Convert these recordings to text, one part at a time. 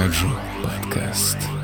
Раджу подкаст.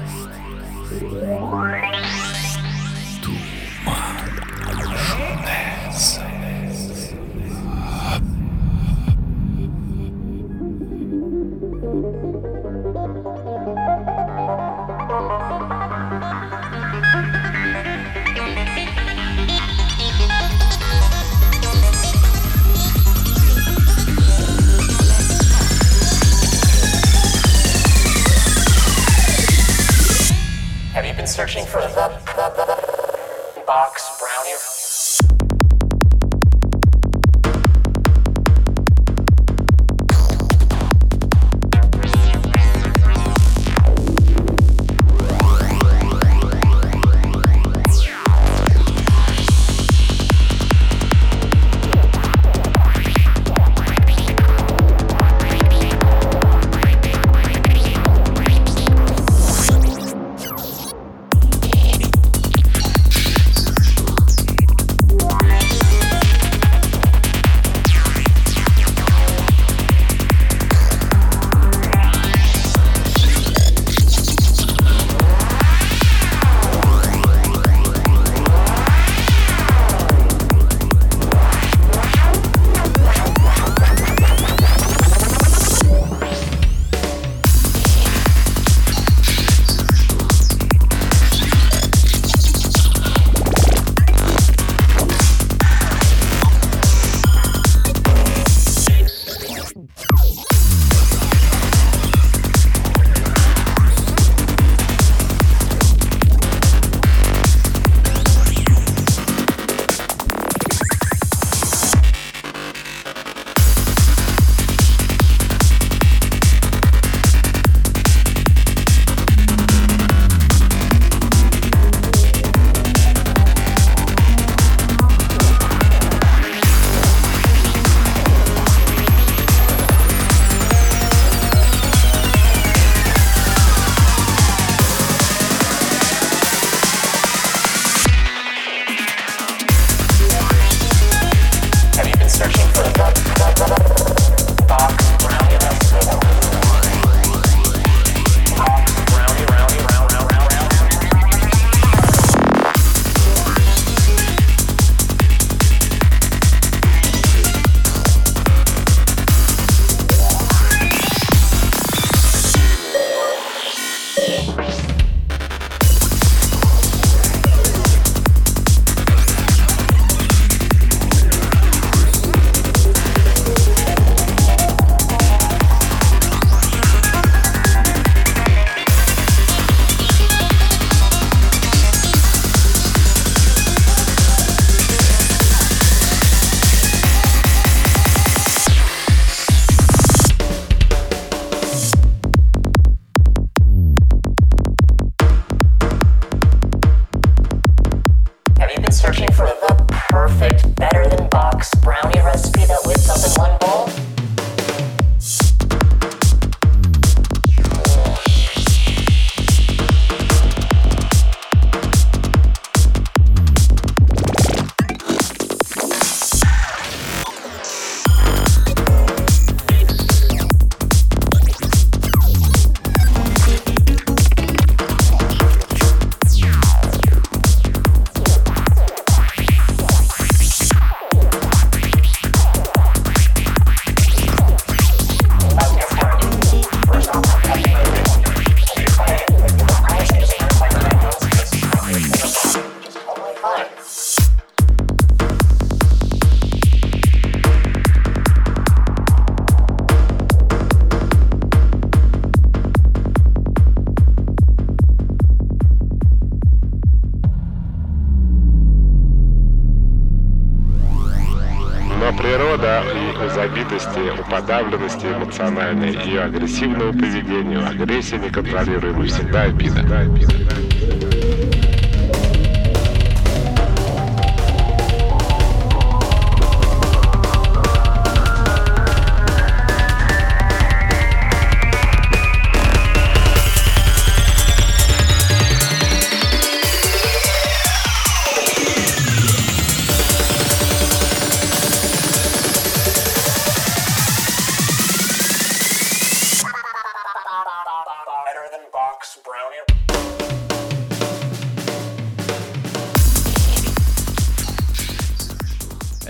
подавленности эмоциональной, и агрессивного поведению. Агрессия неконтролируемая, всегда обида.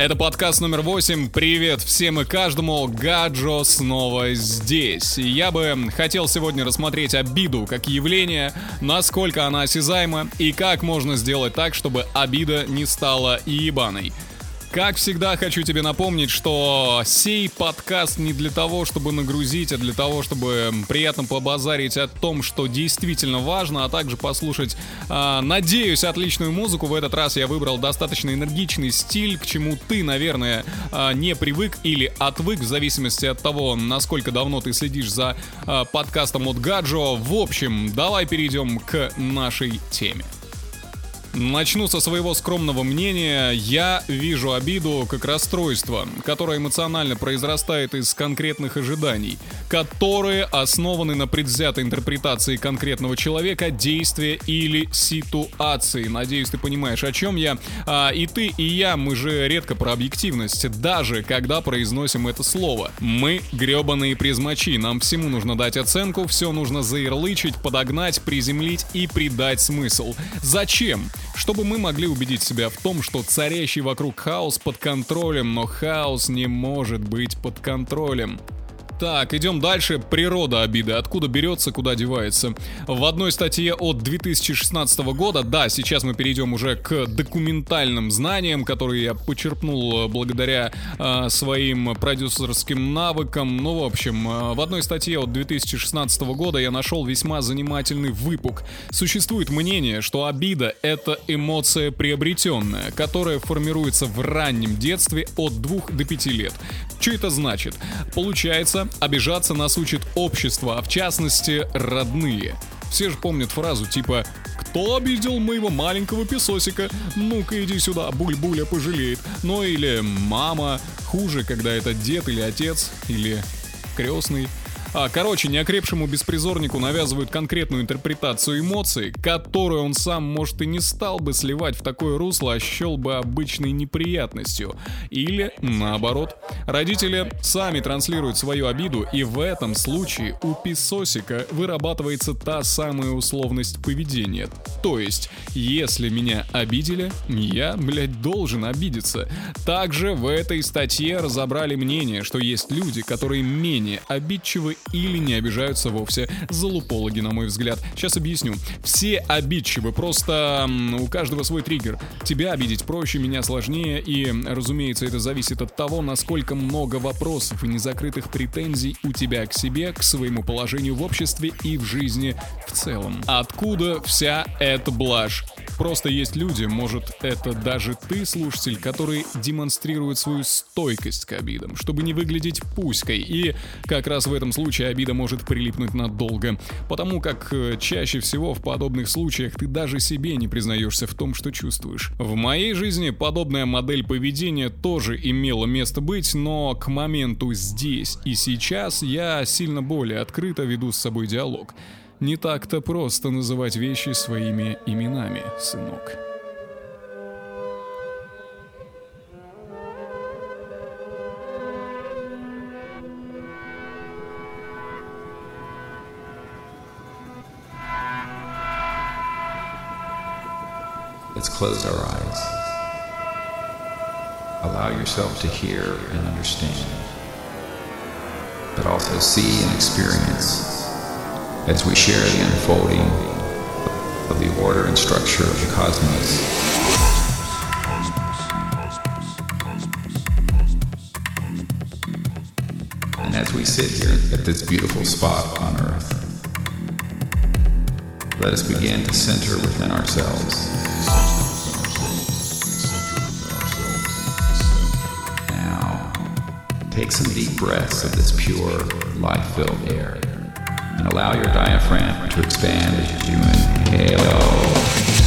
Это подкаст номер 8. Привет всем и каждому. Гаджо снова здесь. И я бы хотел сегодня рассмотреть обиду как явление, насколько она осязаема и как можно сделать так, чтобы обида не стала ебаной. Как всегда, хочу тебе напомнить, что сей подкаст не для того, чтобы нагрузить, а для того, чтобы приятно побазарить о том, что действительно важно, а также послушать, э, надеюсь, отличную музыку. В этот раз я выбрал достаточно энергичный стиль, к чему ты, наверное, э, не привык или отвык, в зависимости от того, насколько давно ты следишь за э, подкастом от Гаджо. В общем, давай перейдем к нашей теме. Начну со своего скромного мнения. Я вижу обиду как расстройство, которое эмоционально произрастает из конкретных ожиданий, которые основаны на предвзятой интерпретации конкретного человека, действия или ситуации. Надеюсь, ты понимаешь, о чем я. А, и ты, и я, мы же редко про объективность, даже когда произносим это слово. Мы гребаные призмачи, нам всему нужно дать оценку, все нужно заирлычить, подогнать, приземлить и придать смысл. Зачем? Чтобы мы могли убедить себя в том, что царящий вокруг хаос под контролем, но хаос не может быть под контролем. Так, идем дальше. Природа обиды. Откуда берется, куда девается. В одной статье от 2016 года, да, сейчас мы перейдем уже к документальным знаниям, которые я почерпнул э, благодаря э, своим продюсерским навыкам. Ну, в общем, э, в одной статье от 2016 года я нашел весьма занимательный выпук. Существует мнение, что обида — это эмоция приобретенная, которая формируется в раннем детстве от 2 до 5 лет. Что это значит? Получается, обижаться нас учит общество, а в частности родные. Все же помнят фразу типа «Кто обидел моего маленького песосика? Ну-ка иди сюда, буль-буля пожалеет». Ну или «Мама». Хуже, когда это дед или отец, или крестный. А, короче, неокрепшему беспризорнику навязывают конкретную интерпретацию эмоций, которую он сам, может, и не стал бы сливать в такое русло, а счел бы обычной неприятностью. Или, наоборот, родители сами транслируют свою обиду, и в этом случае у песосика вырабатывается та самая условность поведения. То есть, если меня обидели, я, блядь, должен обидеться. Также в этой статье разобрали мнение, что есть люди, которые менее обидчивы или не обижаются вовсе. Залупологи, на мой взгляд. Сейчас объясню. Все обидчивы, просто у каждого свой триггер. Тебя обидеть проще, меня сложнее, и, разумеется, это зависит от того, насколько много вопросов и незакрытых претензий у тебя к себе, к своему положению в обществе и в жизни в целом. Откуда вся эта блажь? Просто есть люди, может, это даже ты, слушатель, которые демонстрируют свою стойкость к обидам, чтобы не выглядеть пуськой. И как раз в этом случае обида может прилипнуть надолго. Потому как э, чаще всего в подобных случаях ты даже себе не признаешься в том, что чувствуешь. В моей жизни подобная модель поведения тоже имела место быть, но к моменту здесь и сейчас я сильно более открыто веду с собой диалог. Не так-то просто называть вещи своими именами, сынок. Let's close our eyes. Allow yourself to hear and understand, but also see and experience as we share the unfolding of the order and structure of the cosmos. And as we sit here at this beautiful spot on Earth, let us begin to center within ourselves. Take some deep breaths of this pure, life filled air and allow your diaphragm to expand as you inhale.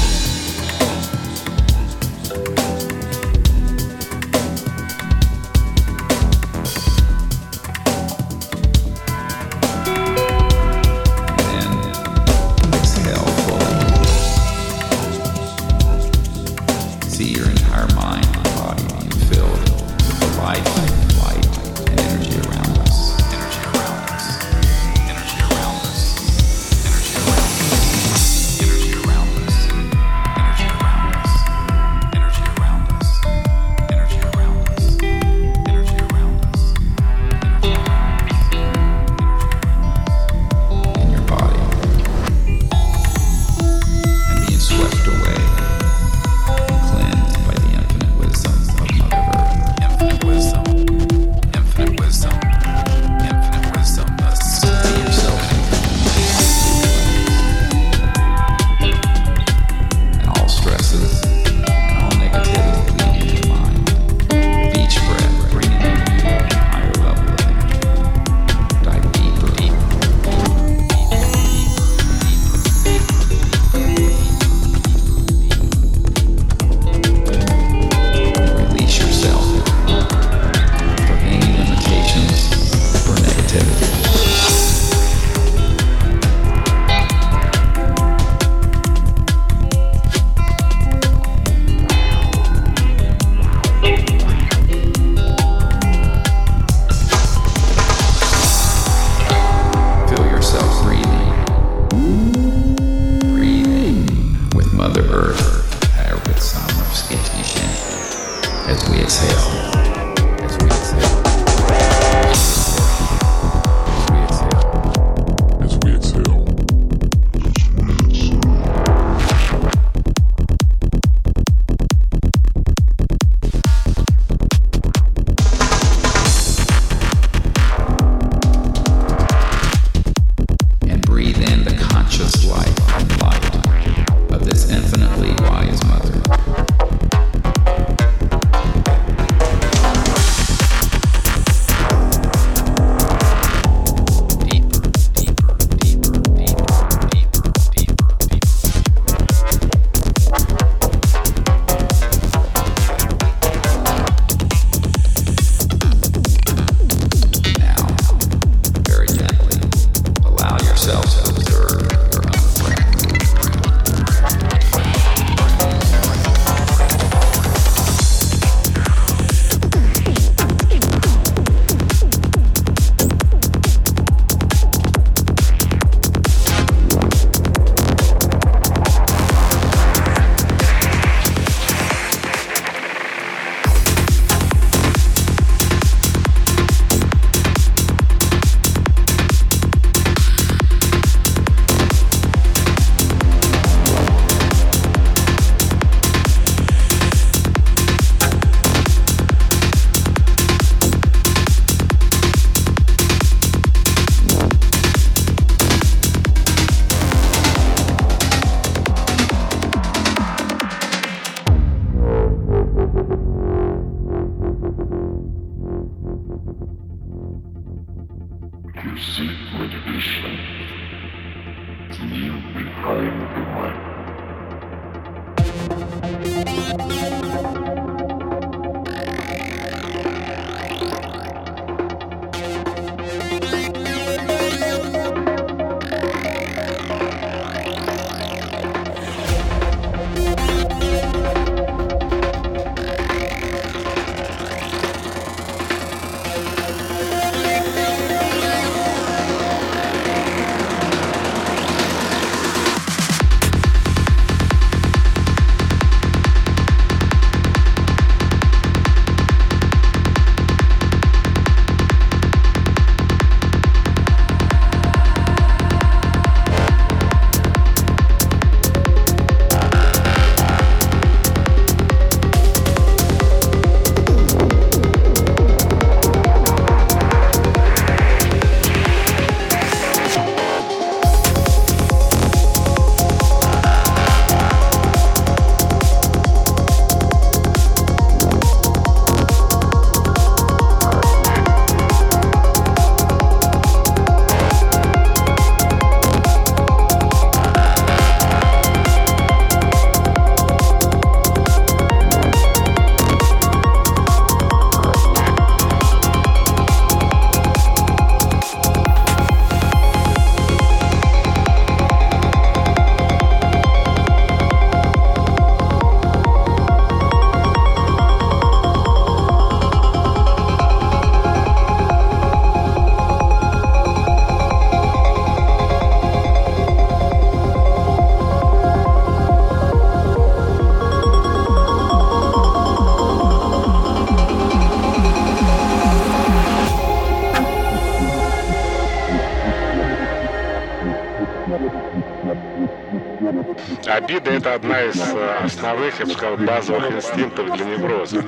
Обида – это одна из э, основных, я бы сказал, базовых инстинктов для невроза.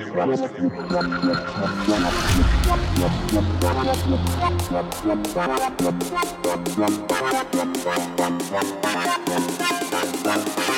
Thank.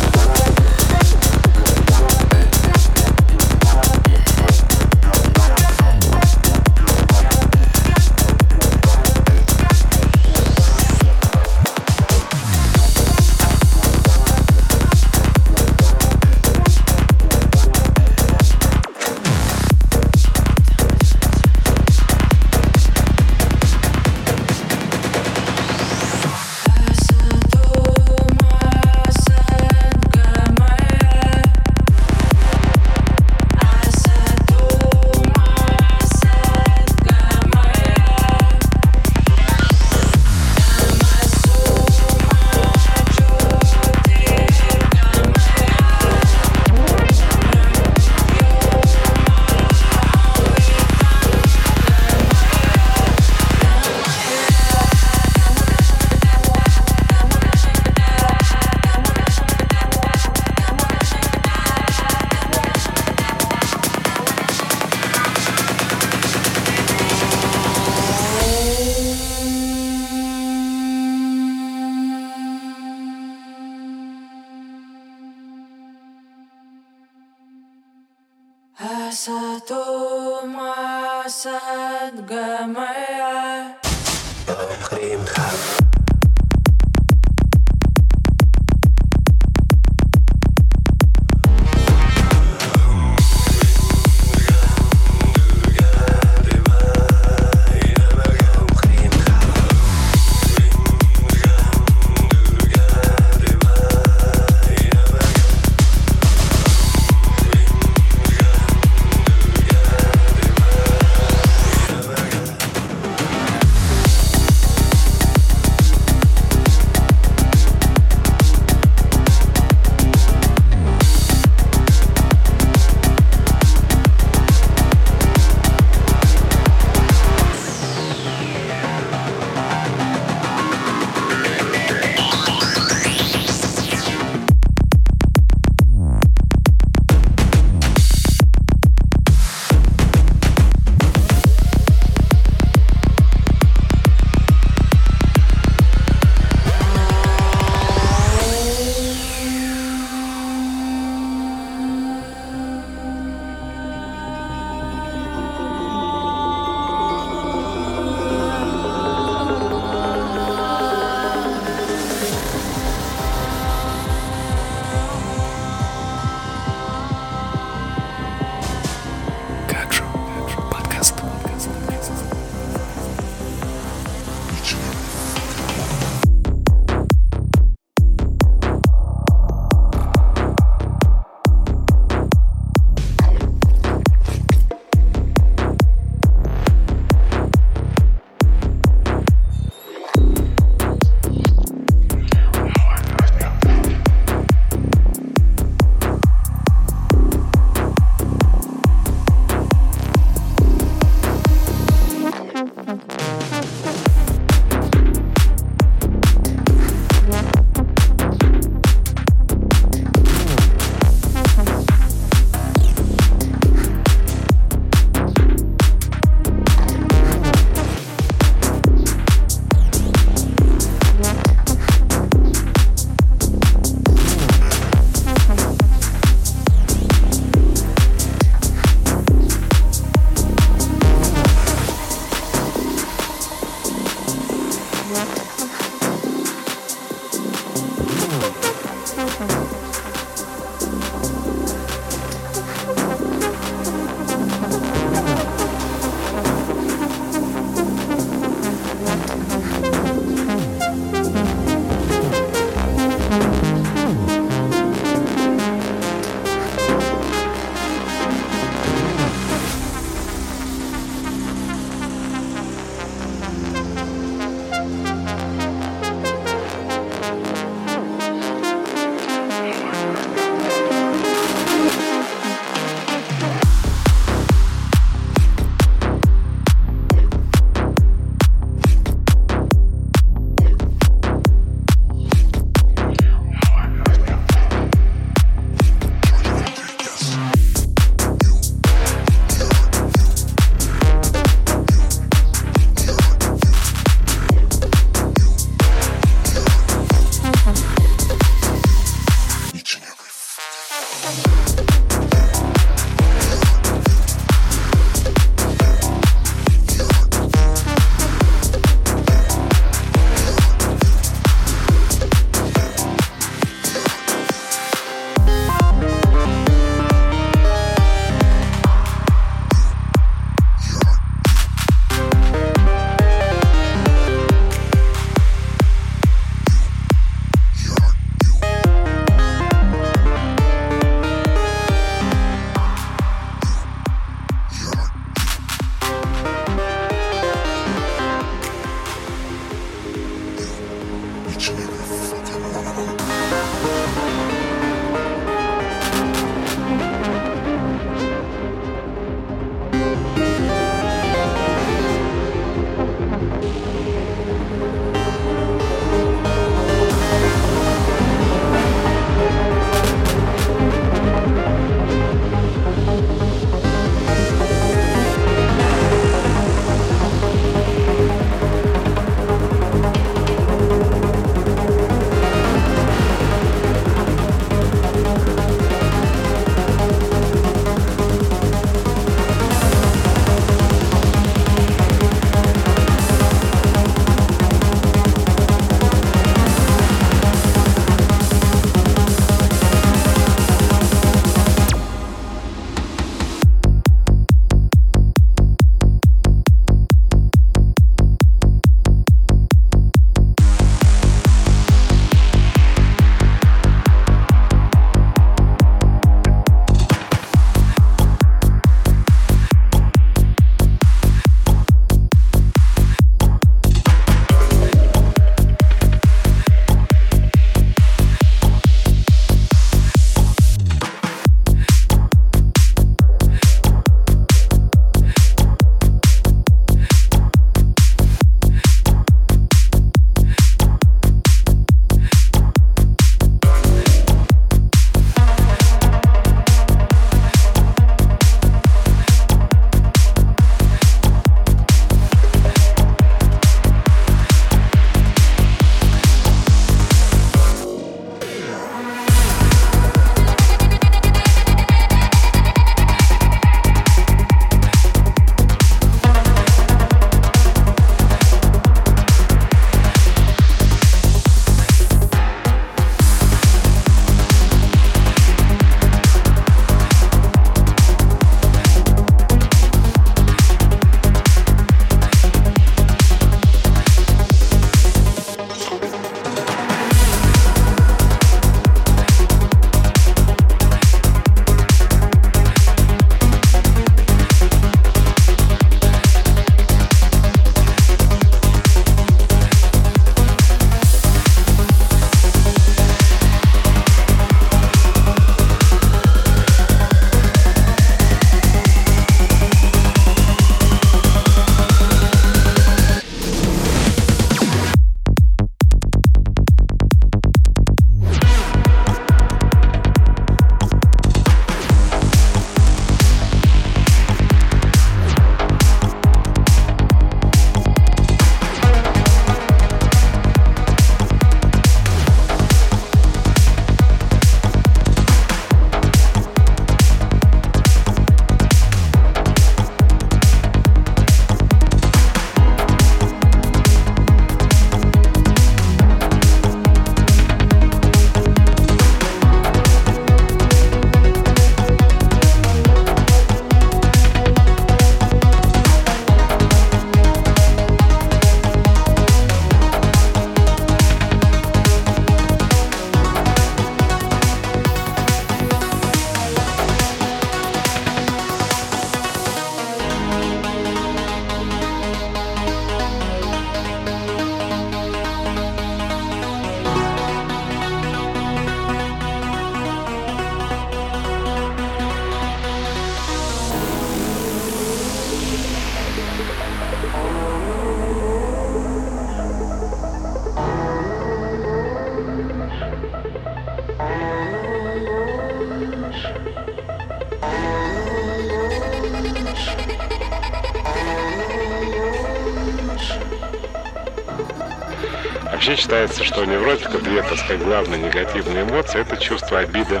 У невротика две, так сказать, главные негативные эмоции – это чувство обиды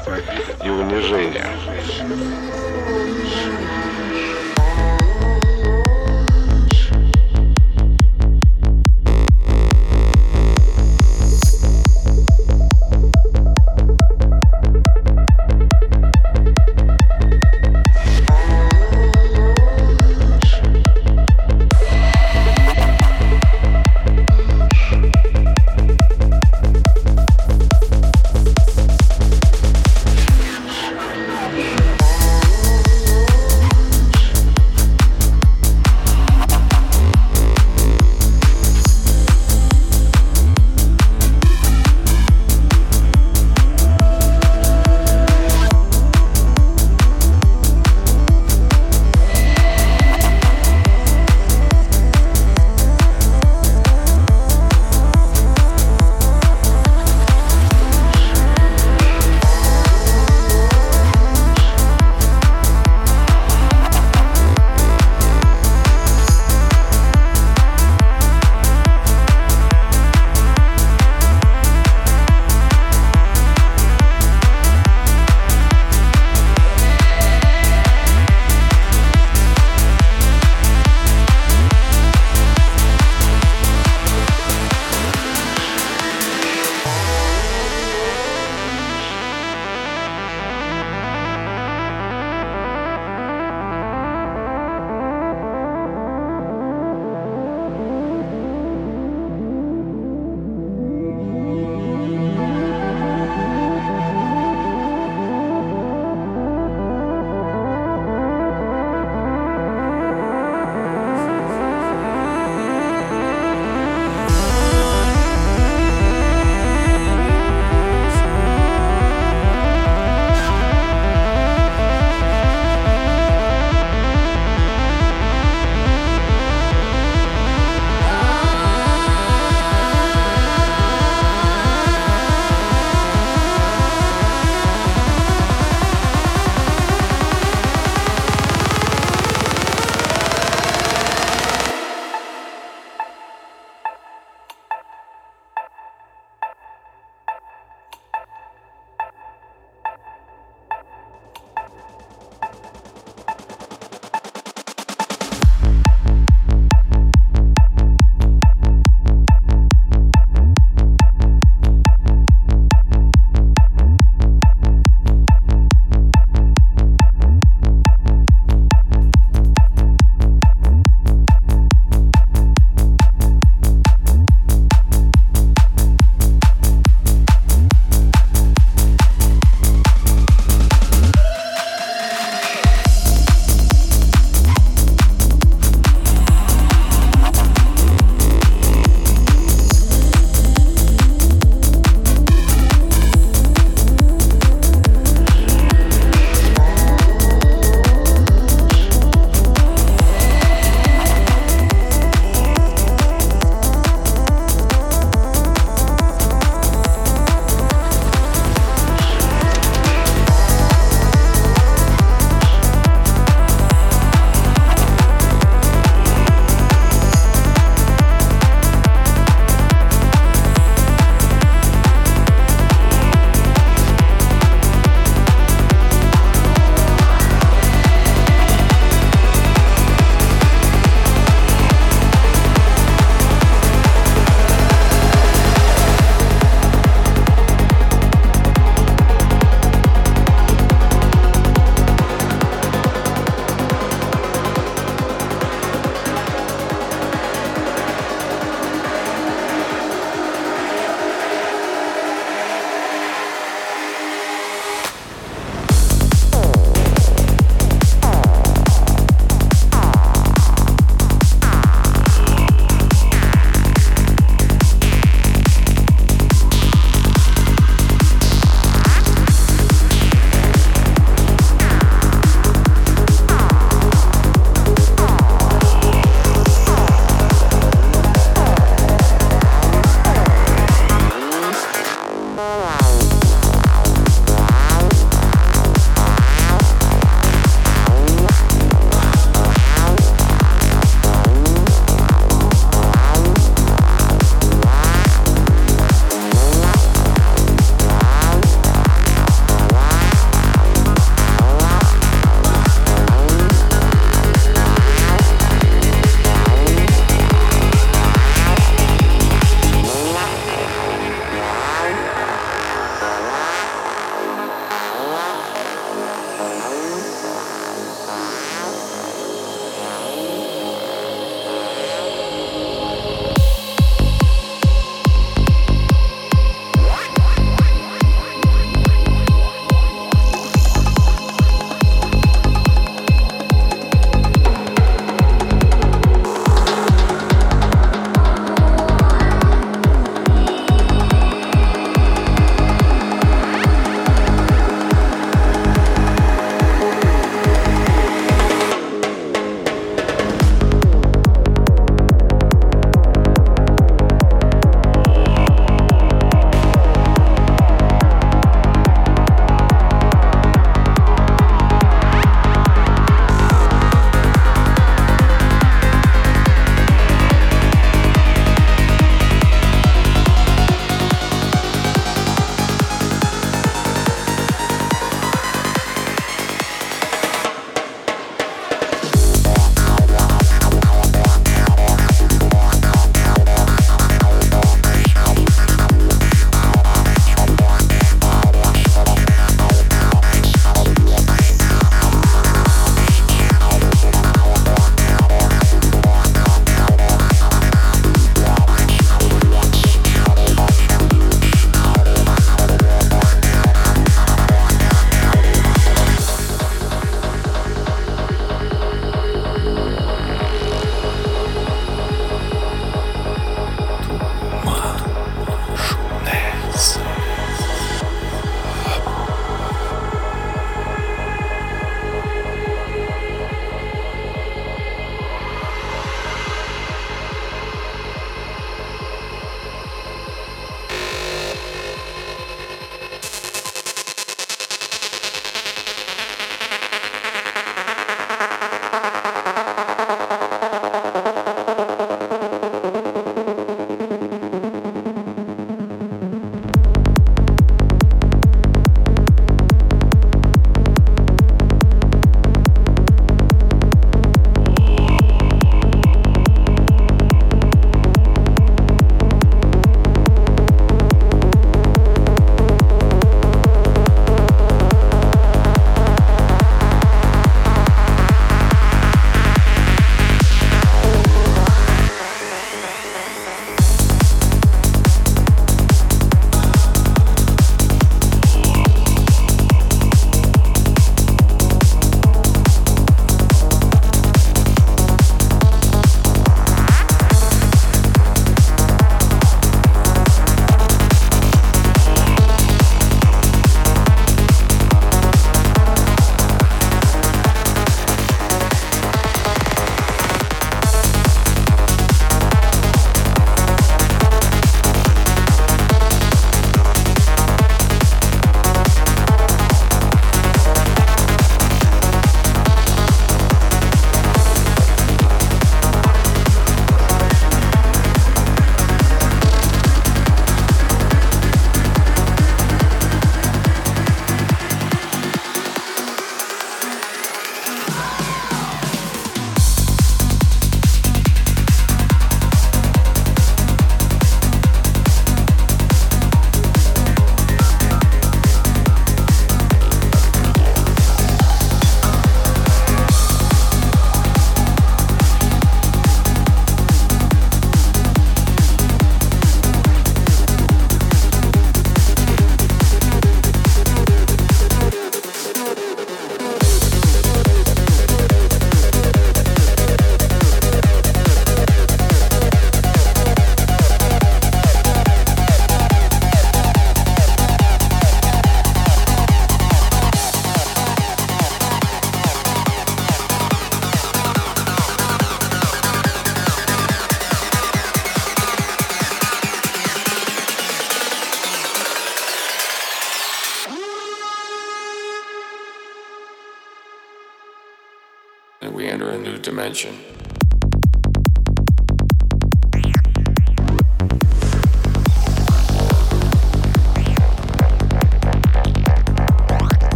и унижения.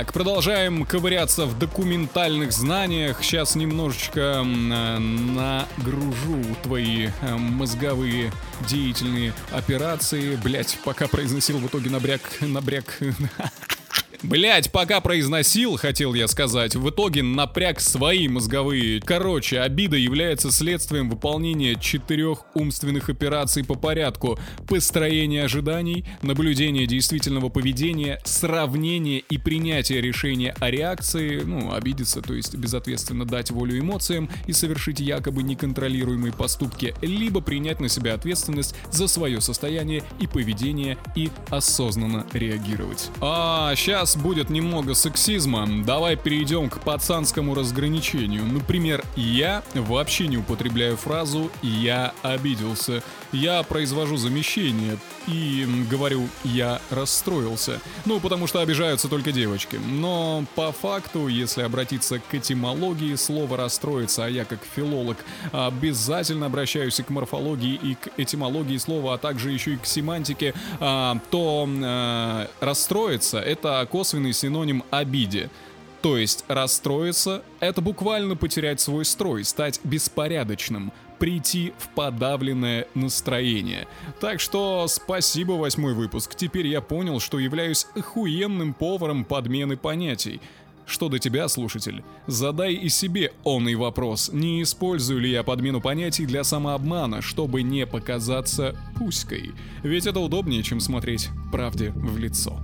Так, продолжаем ковыряться в документальных знаниях. Сейчас немножечко э, нагружу твои э, мозговые деятельные операции. Блять, пока произносил, в итоге набряк, набряк. Блять, пока произносил, хотел я сказать, в итоге напряг свои мозговые. Короче, обида является следствием выполнения четырех умственных операций по порядку. Построение ожиданий, наблюдение действительного поведения, сравнение и принятие решения о реакции, ну, обидеться, то есть безответственно дать волю эмоциям и совершить якобы неконтролируемые поступки, либо принять на себя ответственность за свое состояние и поведение и осознанно реагировать. А, сейчас будет немного сексизма. Давай перейдем к пацанскому разграничению. Например, я вообще не употребляю фразу «я обиделся». Я произвожу замещение и говорю «я расстроился». Ну, потому что обижаются только девочки. Но по факту, если обратиться к этимологии слова «расстроиться», а я как филолог обязательно обращаюсь и к морфологии, и к этимологии слова, а также еще и к семантике, а, то а, расстроиться — это косвенный синоним обиде. То есть расстроиться — это буквально потерять свой строй, стать беспорядочным, прийти в подавленное настроение. Так что спасибо, восьмой выпуск. Теперь я понял, что являюсь охуенным поваром подмены понятий. Что до тебя, слушатель? Задай и себе онный вопрос, не использую ли я подмену понятий для самообмана, чтобы не показаться пуськой. Ведь это удобнее, чем смотреть правде в лицо.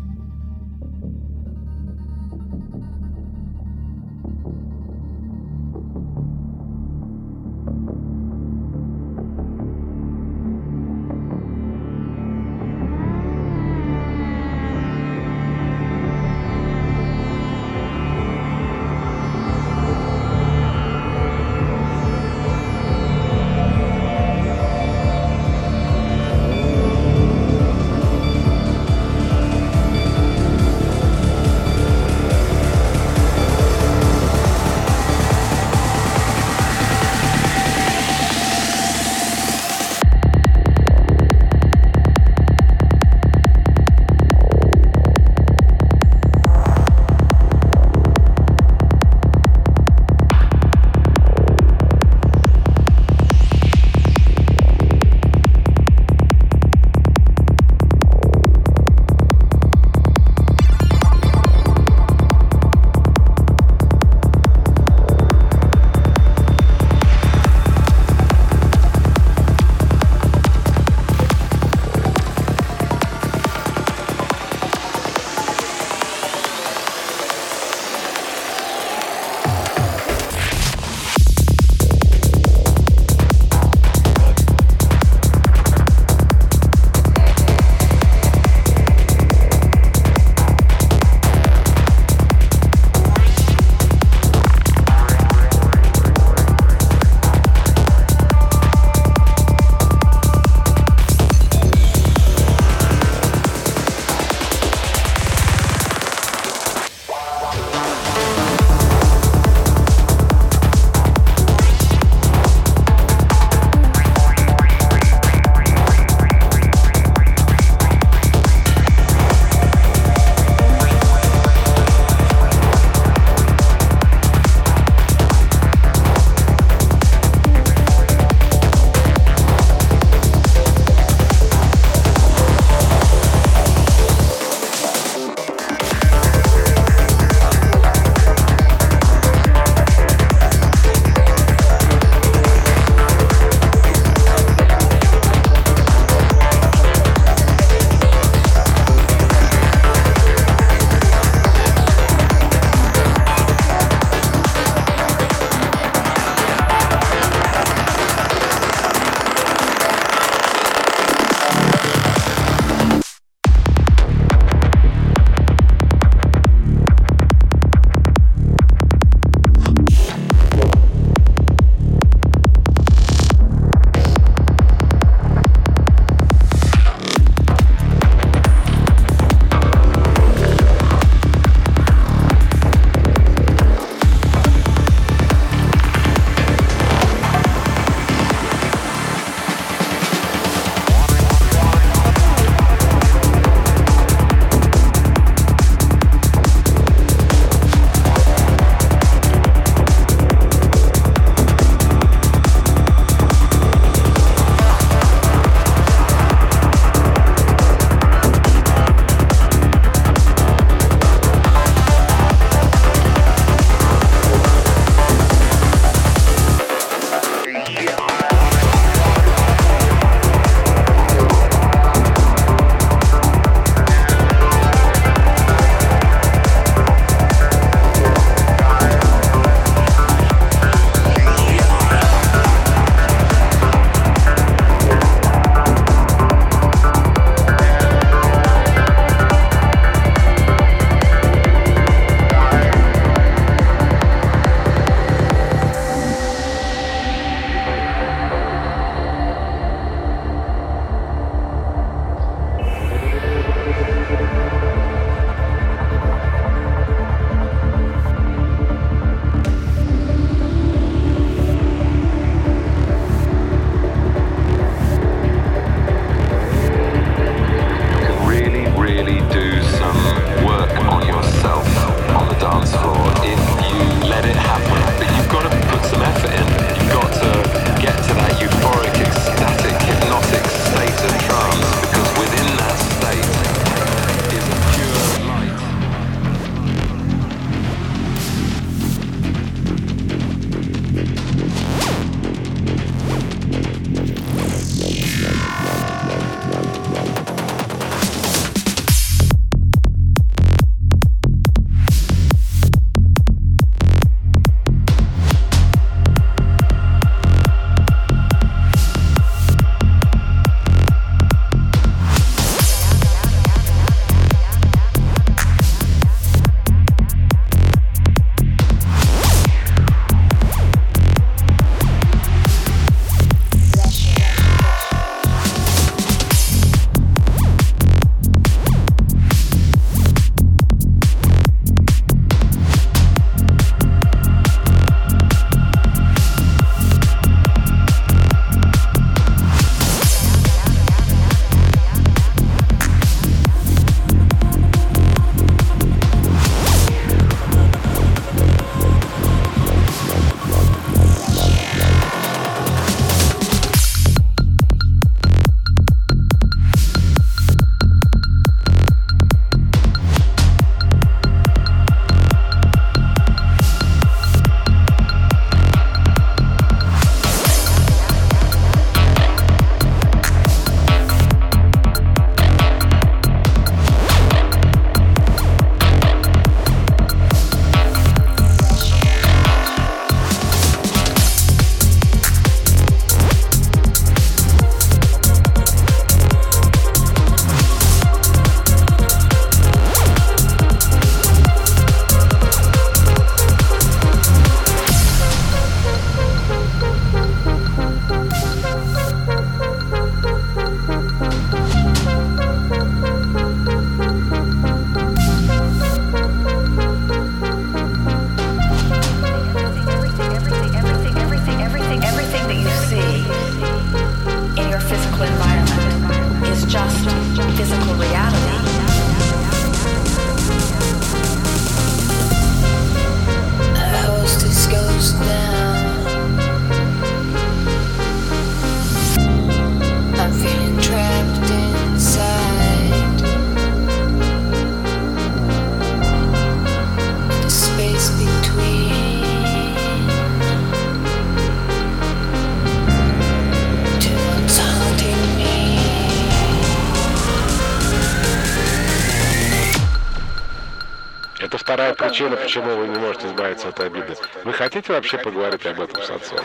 Почему вы не можете избавиться от обиды. Вы хотите вообще поговорить об этом с отцом?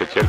Нет. А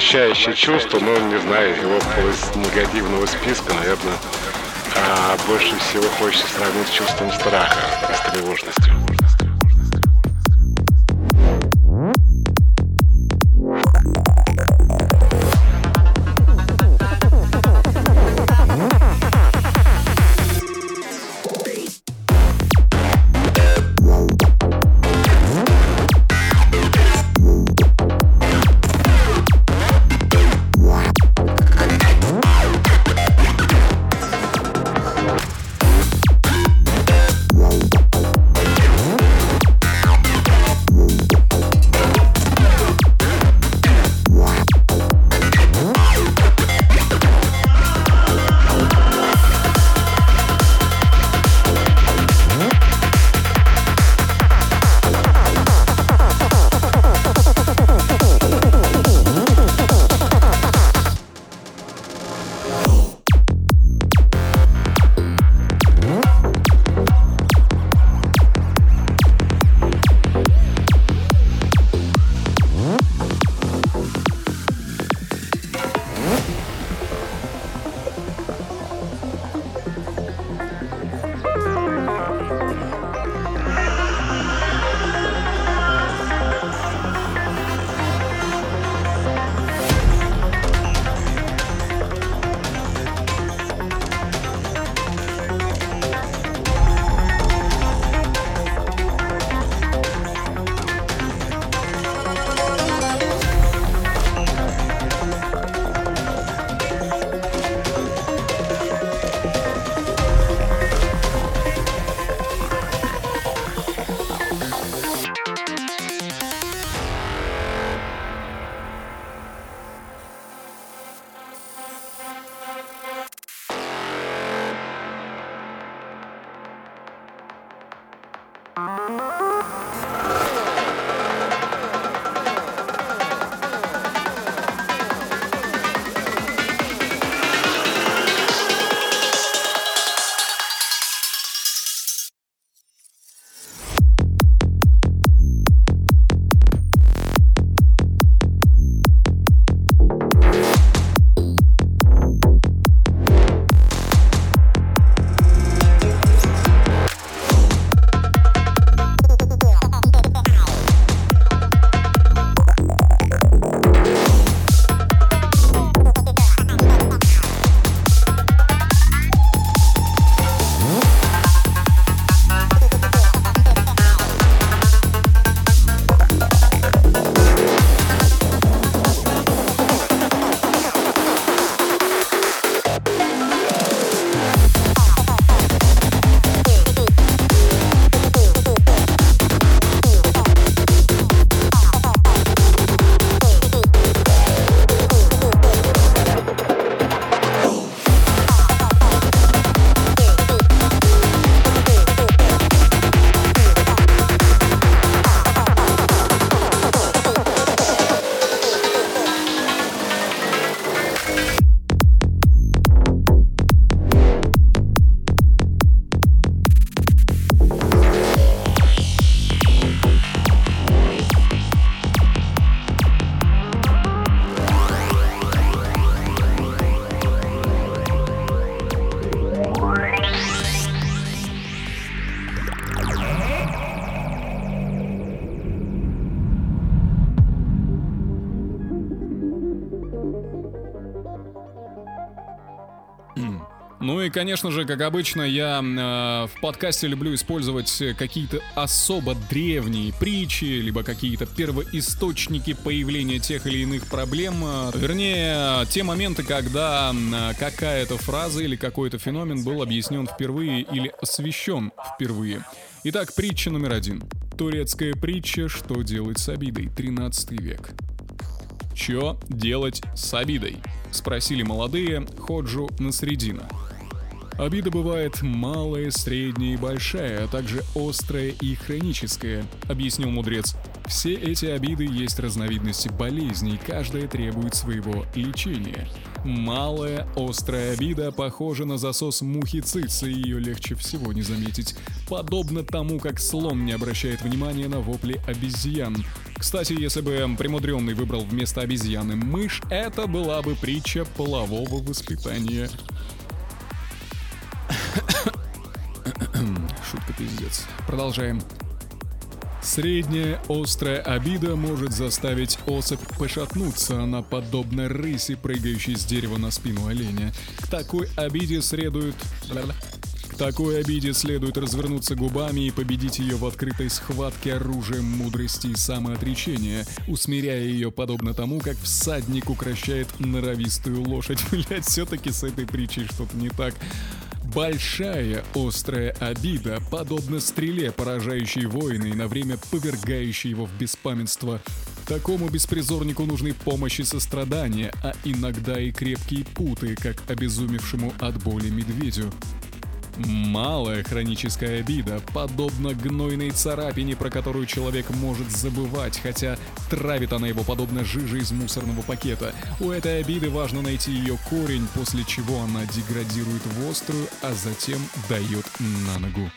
всепоглощающее чувство, но не знаю, его из негативного списка, наверное, а, больше всего хочется сравнить с чувством страха и с тревожностью. Конечно же, как обычно, я э, в подкасте люблю использовать какие-то особо древние притчи, либо какие-то первоисточники появления тех или иных проблем. Э, Вернее, те моменты, когда э, какая-то фраза или какой-то феномен был объяснен впервые или освещен впервые. Итак, притча номер один. Турецкая притча «Что делать с обидой?» 13 век. «Чё делать с обидой?» — спросили молодые Ходжу Насредина. Обида бывает малая, средняя и большая, а также острая и хроническая, объяснил мудрец. Все эти обиды есть разновидности болезней, каждая требует своего лечения. Малая, острая обида похожа на засос мухи цицы, ее легче всего не заметить. Подобно тому, как слон не обращает внимания на вопли обезьян. Кстати, если бы Премудренный выбрал вместо обезьяны мышь, это была бы притча полового воспитания. Шутка пиздец. Продолжаем. Средняя острая обида может заставить особь пошатнуться, она подобна рыси, прыгающей с дерева на спину оленя. К такой обиде следует... К такой обиде следует развернуться губами и победить ее в открытой схватке оружием мудрости и самоотречения, усмиряя ее подобно тому, как всадник укращает норовистую лошадь. Блять, все-таки с этой притчей что-то не так. Большая острая обида, подобно стреле, поражающей воина и на время повергающей его в беспамятство. Такому беспризорнику нужны помощь и сострадание, а иногда и крепкие путы, как обезумевшему от боли медведю. Малая хроническая обида, подобно гнойной царапине, про которую человек может забывать, хотя травит она его подобно жиже из мусорного пакета. У этой обиды важно найти ее корень, после чего она деградирует в острую, а затем дает на ногу.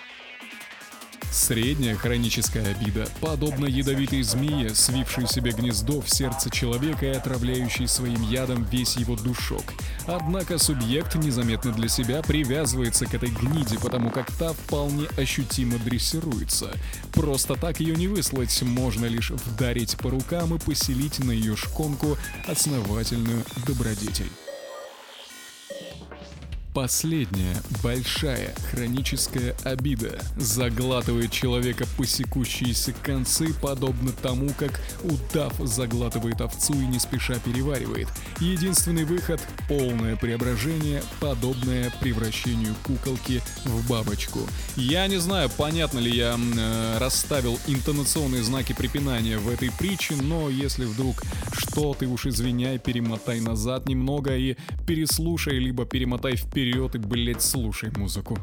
Средняя хроническая обида, подобно ядовитой змее, свившей себе гнездо в сердце человека и отравляющей своим ядом весь его душок. Однако субъект незаметно для себя привязывается к этой гниде, потому как та вполне ощутимо дрессируется. Просто так ее не выслать, можно лишь вдарить по рукам и поселить на ее шконку основательную добродетель. Последняя, большая, хроническая обида заглатывает человека по секущиеся концы, подобно тому, как удав заглатывает овцу и не спеша переваривает. Единственный выход — полное преображение, подобное превращению куколки в бабочку. Я не знаю, понятно ли я э, расставил интонационные знаки препинания в этой притче, но если вдруг что, ты уж извиняй, перемотай назад немного и переслушай, либо перемотай вперед и, блять, слушай музыку.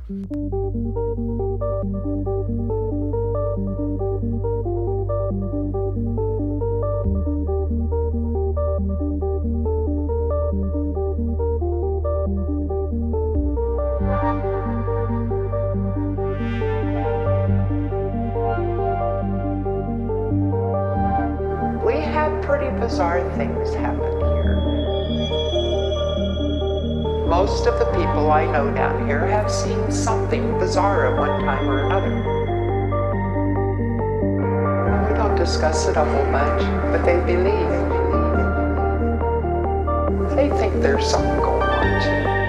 We have pretty bizarre things Most of the people I know down here have seen something bizarre at one time or another. We don't discuss it a whole bunch, but they believe. They think there's something going on too.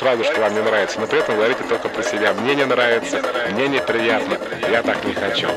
Сразу, что вам не нравится, но при этом говорите только про себя. Мне не нравится, мне неприятно, я так не хочу.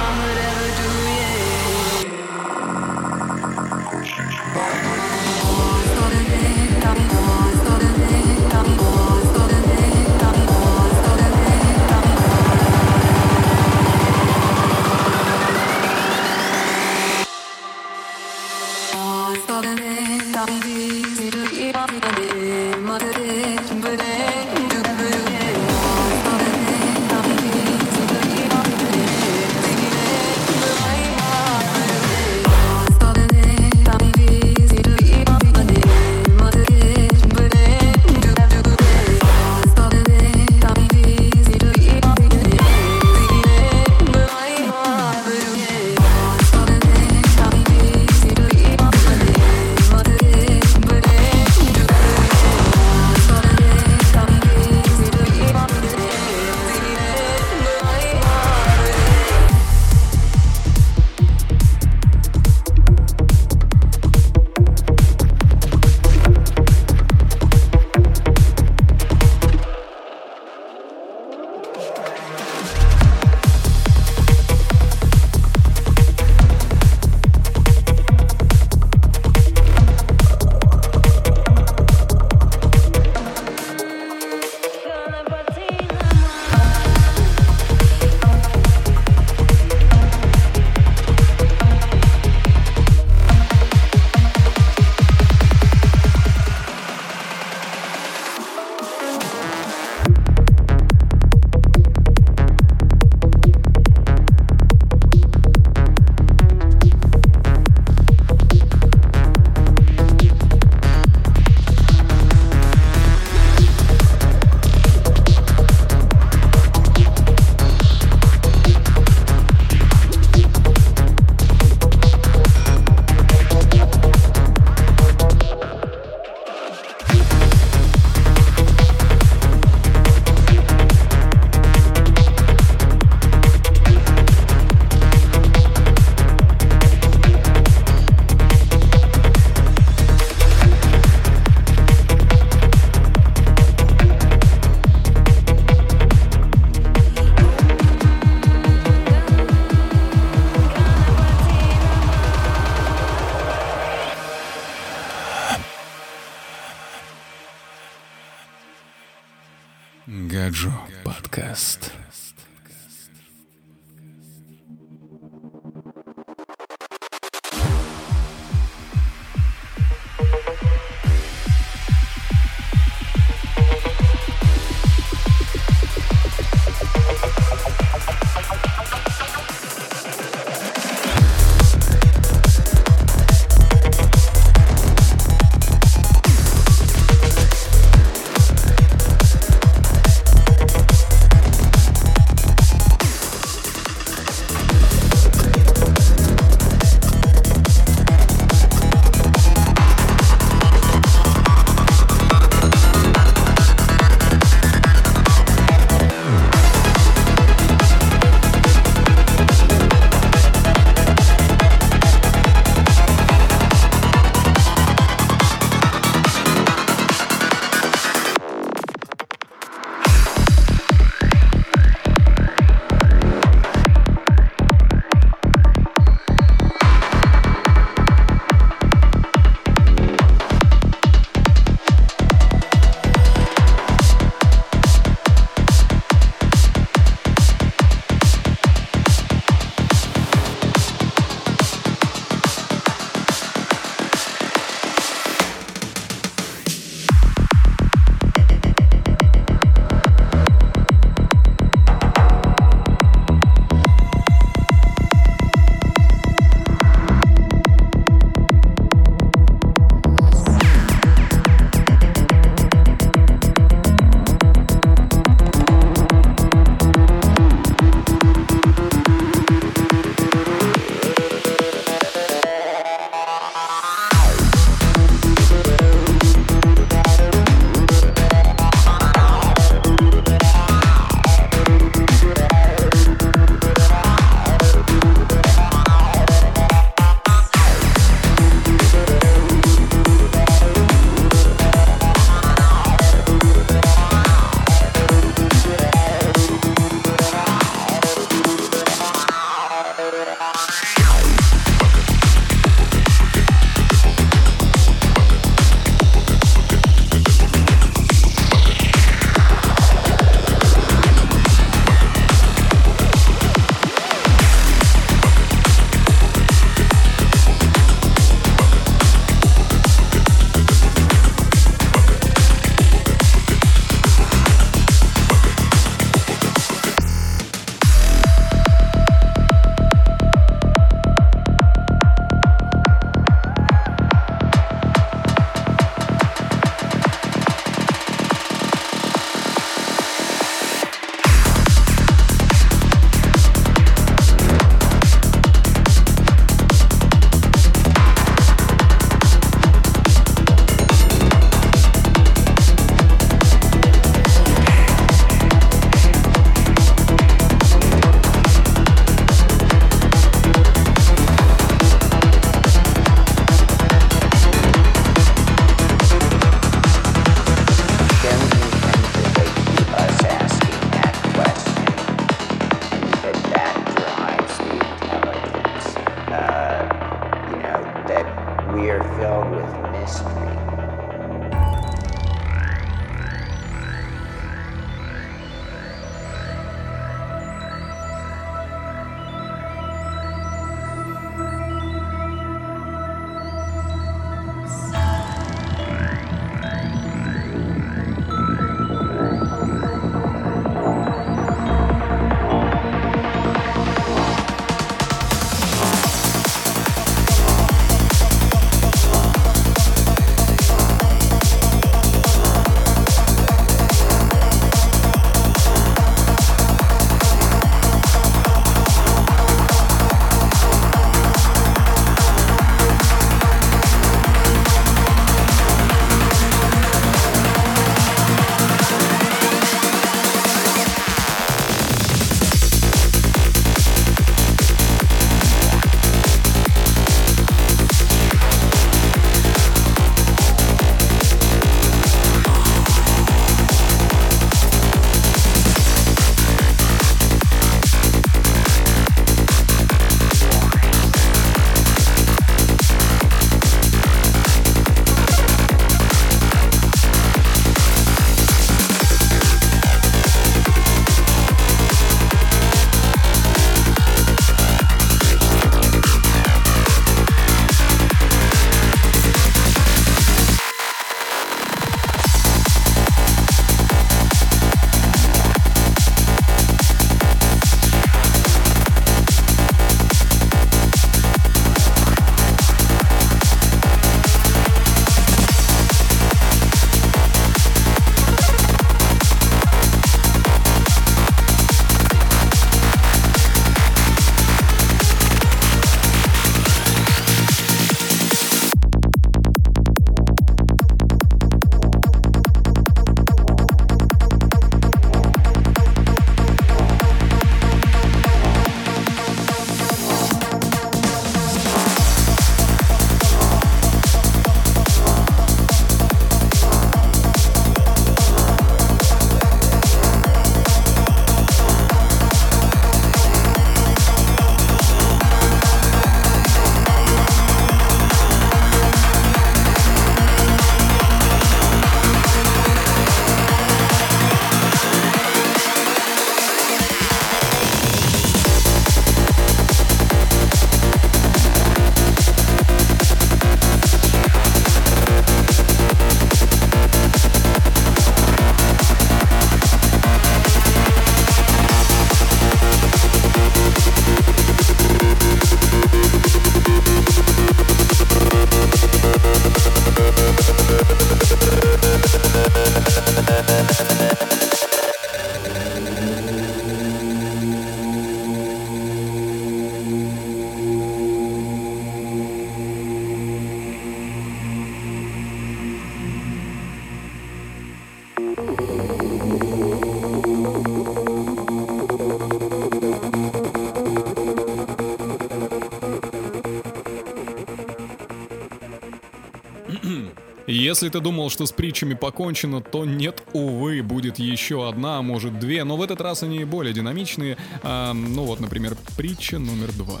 Если ты думал, что с притчами покончено, то нет, увы, будет еще одна, а может две, но в этот раз они более динамичные. А, ну вот, например, притча номер два.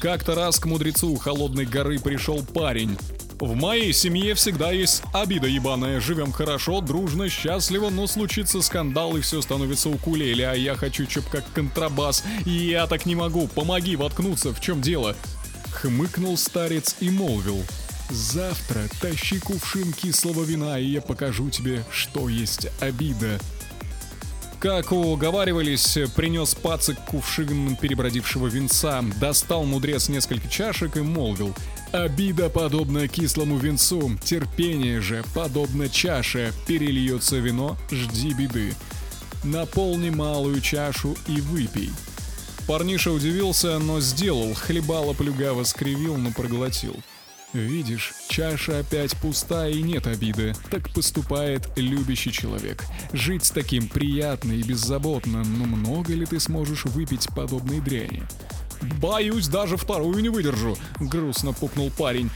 Как-то раз к мудрецу Холодной горы пришел парень. В моей семье всегда есть обида ебаная. Живем хорошо, дружно, счастливо, но случится скандал и все становится укулеле, а я хочу чоп как контрабас. Я так не могу, помоги воткнуться, в чем дело? Хмыкнул старец и молвил. Завтра тащи кувшин кислого вина, и я покажу тебе, что есть обида. Как уговаривались, принес пацик кувшин перебродившего винца, достал мудрец несколько чашек и молвил. Обида подобна кислому винцу, терпение же подобно чаше, перельется вино, жди беды. Наполни малую чашу и выпей. Парниша удивился, но сделал, хлебало плюгаво скривил, но проглотил. Видишь, чаша опять пуста и нет обиды. Так поступает любящий человек. Жить с таким приятно и беззаботно, но много ли ты сможешь выпить подобной дряни? Боюсь, даже вторую не выдержу, грустно пукнул парень.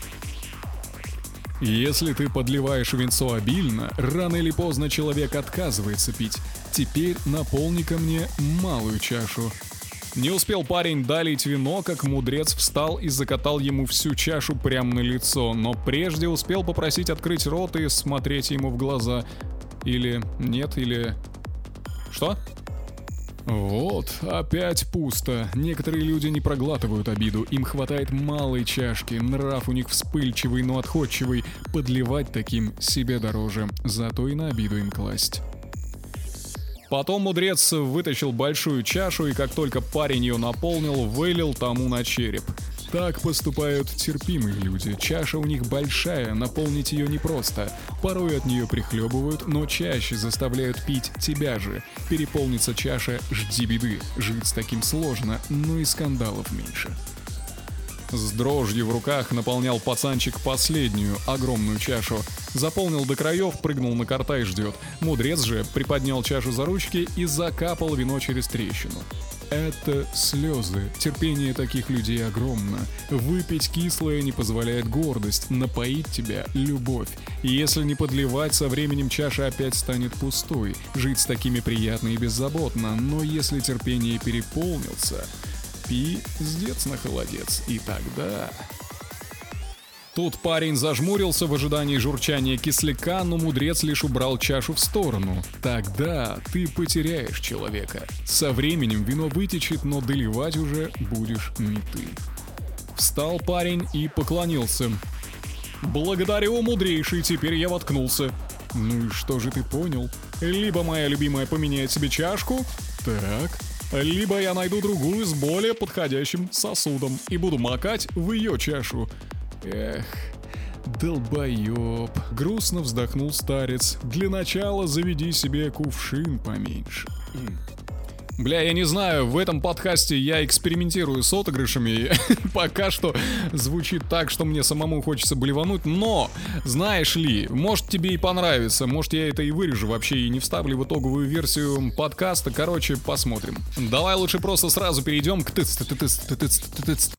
Если ты подливаешь винцо обильно, рано или поздно человек отказывается пить. Теперь наполни ко мне малую чашу. Не успел парень долить вино, как мудрец встал и закатал ему всю чашу прямо на лицо, но прежде успел попросить открыть рот и смотреть ему в глаза. Или нет, или... Что? Вот, опять пусто. Некоторые люди не проглатывают обиду, им хватает малой чашки, нрав у них вспыльчивый, но отходчивый. Подливать таким себе дороже, зато и на обиду им класть. Потом мудрец вытащил большую чашу и как только парень ее наполнил, вылил тому на череп. Так поступают терпимые люди. Чаша у них большая, наполнить ее непросто. Порой от нее прихлебывают, но чаще заставляют пить тебя же. Переполнится чаша, жди беды. Жить с таким сложно, но и скандалов меньше. С дрожью в руках наполнял пацанчик последнюю, огромную чашу. Заполнил до краев, прыгнул на карта и ждет. Мудрец же приподнял чашу за ручки и закапал вино через трещину. Это слезы. Терпение таких людей огромно. Выпить кислое не позволяет гордость, напоить тебя — любовь. Если не подливать, со временем чаша опять станет пустой. Жить с такими приятно и беззаботно, но если терпение переполнится, пиздец на холодец. И тогда... Тут парень зажмурился в ожидании журчания кисляка, но мудрец лишь убрал чашу в сторону. Тогда ты потеряешь человека. Со временем вино вытечет, но доливать уже будешь не ты. Встал парень и поклонился. «Благодарю, мудрейший, теперь я воткнулся». «Ну и что же ты понял? Либо моя любимая поменяет себе чашку, так, либо я найду другую с более подходящим сосудом и буду макать в ее чашу. Эх, долбоеб. Грустно вздохнул старец. Для начала заведи себе кувшин поменьше. Бля, я не знаю, в этом подкасте я экспериментирую с отыгрышами. Пока что звучит так, что мне самому хочется блевануть, но, знаешь ли, может тебе и понравится, может я это и вырежу вообще и не вставлю в итоговую версию подкаста. Короче, посмотрим. Давай лучше просто сразу перейдем к тыц тыц тыц тыц тыц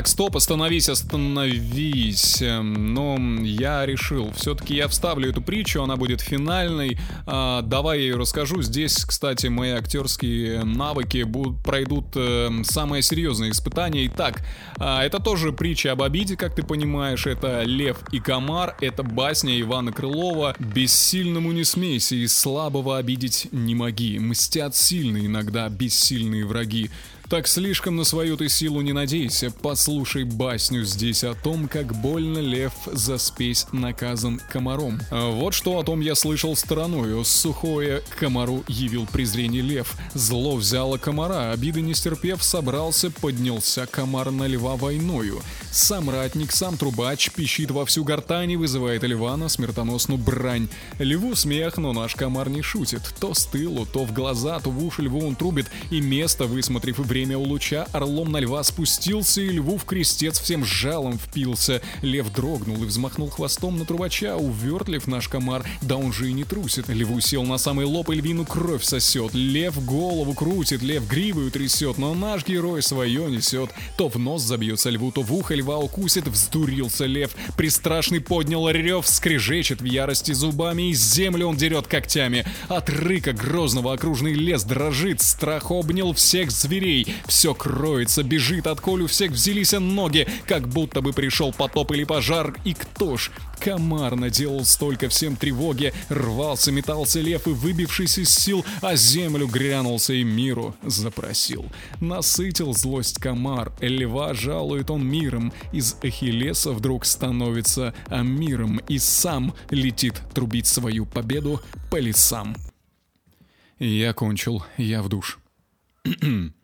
Так, стоп, остановись, остановись. Эм, Но я решил, все-таки я вставлю эту притчу, она будет финальной. А, давай я ее расскажу. Здесь, кстати, мои актерские навыки будут, пройдут э, самое серьезное испытание. Итак, а, это тоже притча об обиде, как ты понимаешь. Это Лев и Комар, это басня Ивана Крылова. Бессильному не смейся и слабого обидеть не моги. Мстят сильные иногда бессильные враги. Так слишком на свою ты силу не надейся, послушай басню здесь о том, как больно лев за спесь наказан комаром. А Вот что о том я слышал стороною, сухое комару явил презрение лев, зло взяло комара, обиды не стерпев, собрался, поднялся комар на льва войною. Сам ратник, сам трубач, пищит во всю гортань и вызывает льва на смертоносную брань. Льву смех, но наш комар не шутит, то с тылу, то в глаза, то в уши льву он трубит, и место, высмотрев время у луча, орлом на льва спустился, и льву в крестец всем жалом впился. Лев дрогнул и взмахнул хвостом на трубача, увертлив наш комар, да он же и не трусит. Льву сел на самый лоб и львину кровь сосет. Лев голову крутит, лев гривою трясет, но наш герой свое несет. То в нос забьется льву, то в ухо льва укусит, вздурился лев. Пристрашный поднял рев, скрежечет в ярости зубами, и землю он дерет когтями. От рыка грозного окружный лес дрожит, страх обнял всех зверей. Все кроется, бежит, от колю всех взялись ноги, как будто бы пришел потоп или пожар. И кто ж? Комар наделал столько всем тревоги, рвался, метался лев и, выбившись из сил, а землю грянулся и миру запросил. Насытил злость комар, льва жалует он миром, из Ахиллеса вдруг становится амиром и сам летит трубить свою победу по лесам. Я кончил, я в душ.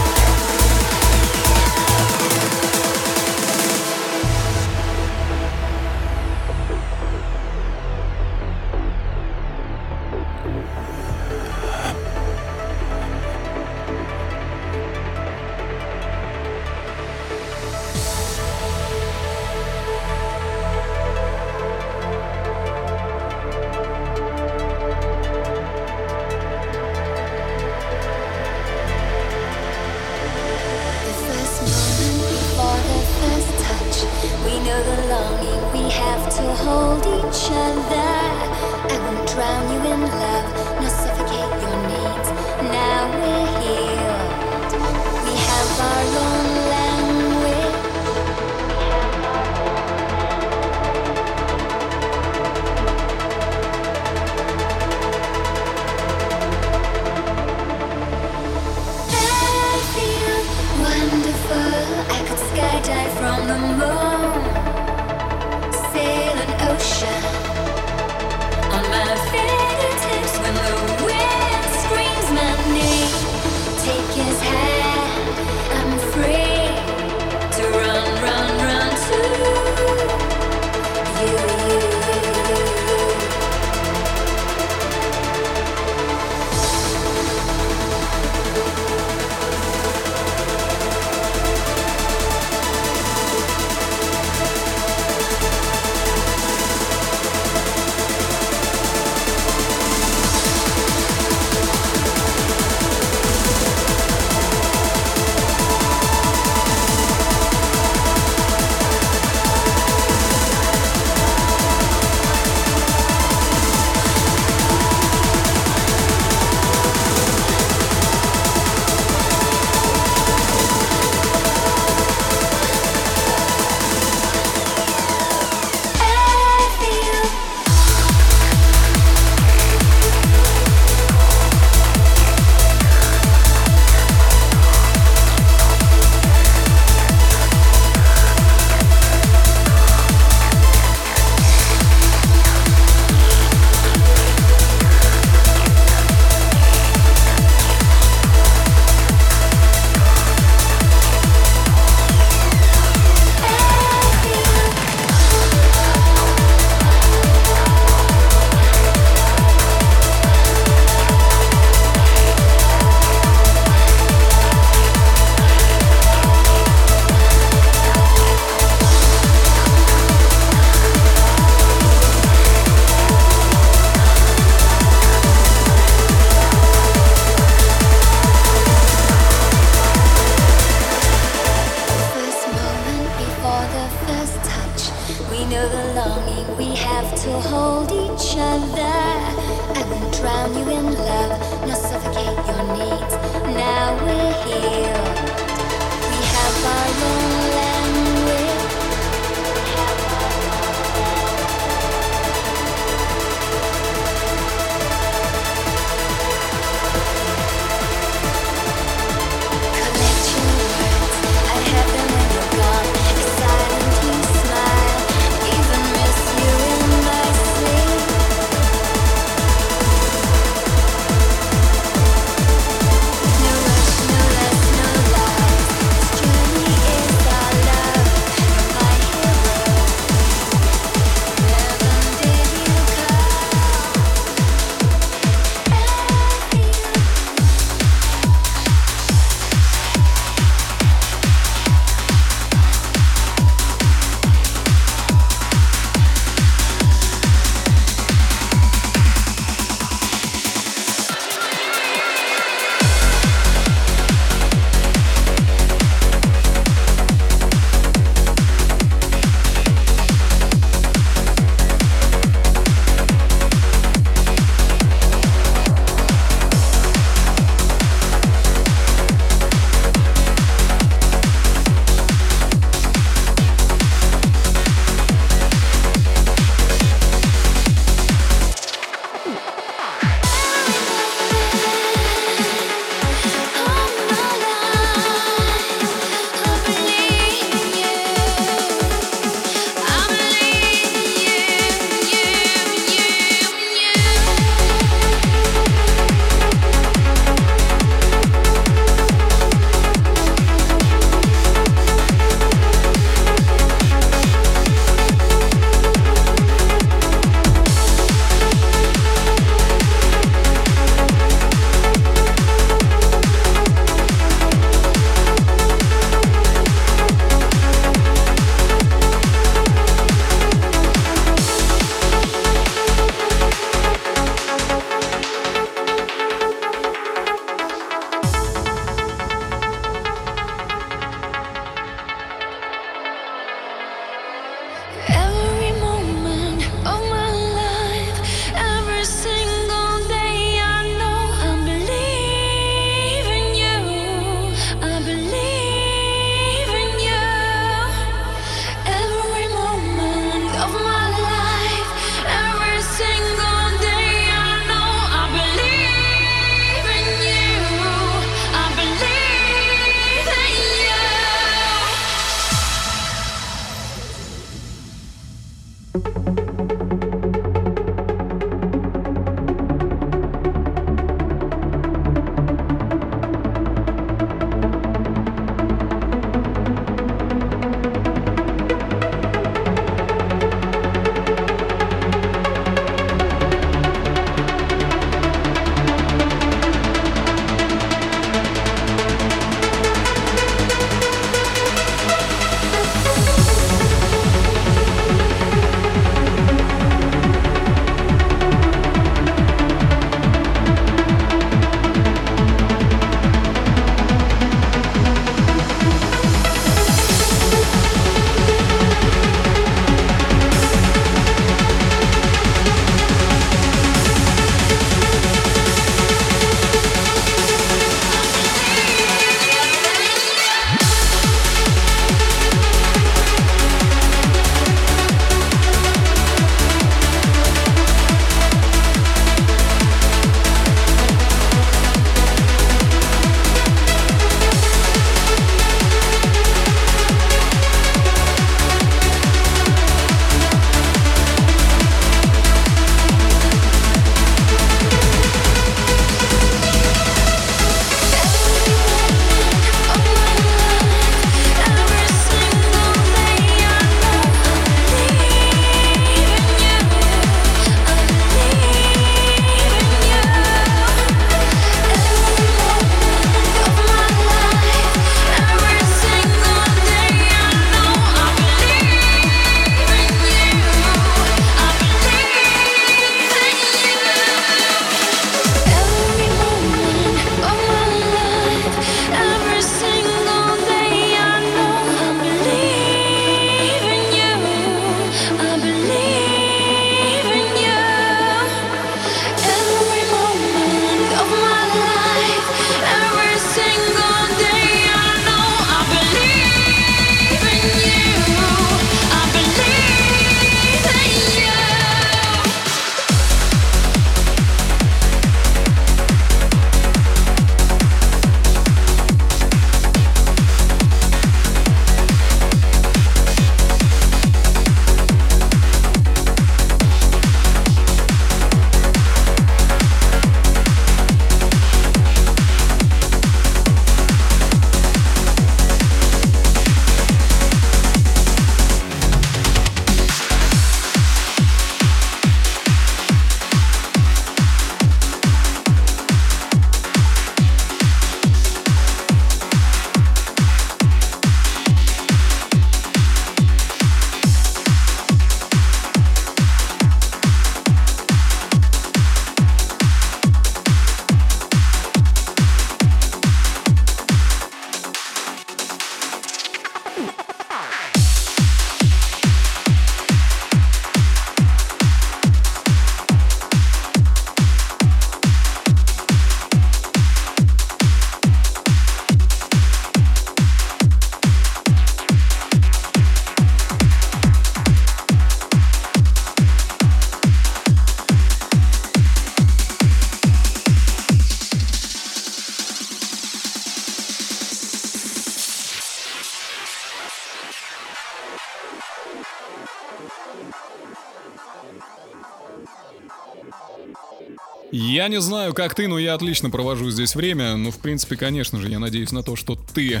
Я не знаю, как ты, но я отлично провожу здесь время. Ну, в принципе, конечно же, я надеюсь на то, что ты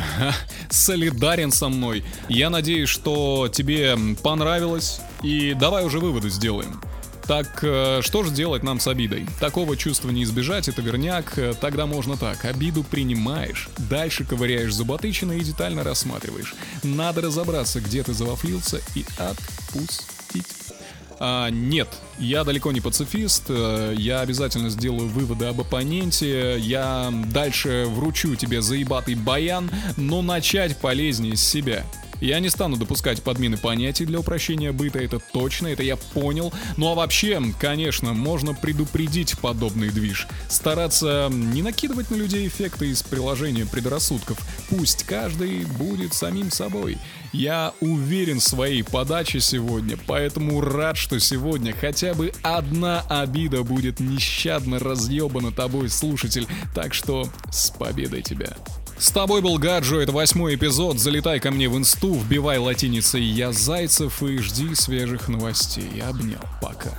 солидарен со мной. Я надеюсь, что тебе понравилось. И давай уже выводы сделаем. Так э, что же делать нам с обидой? Такого чувства не избежать, это верняк. Э, Тогда можно так. Обиду принимаешь, дальше ковыряешь зуботычины и детально рассматриваешь. Надо разобраться, где ты завафлился и отпустить. А, нет, я далеко не пацифист, э, я обязательно сделаю выводы об оппоненте, я дальше вручу тебе заебатый баян, но начать полезнее с себя. Я не стану допускать подмены понятий для упрощения быта, это точно, это я понял. Ну а вообще, конечно, можно предупредить подобный движ. Стараться не накидывать на людей эффекты из приложения предрассудков. Пусть каждый будет самим собой. Я уверен в своей подаче сегодня, поэтому рад, что сегодня хотя бы одна обида будет нещадно разъебана тобой, слушатель. Так что с победой тебя. С тобой был Гаджо, это восьмой эпизод. Залетай ко мне в инсту, вбивай латиницей «Я Зайцев» и жди свежих новостей. Обнял, пока.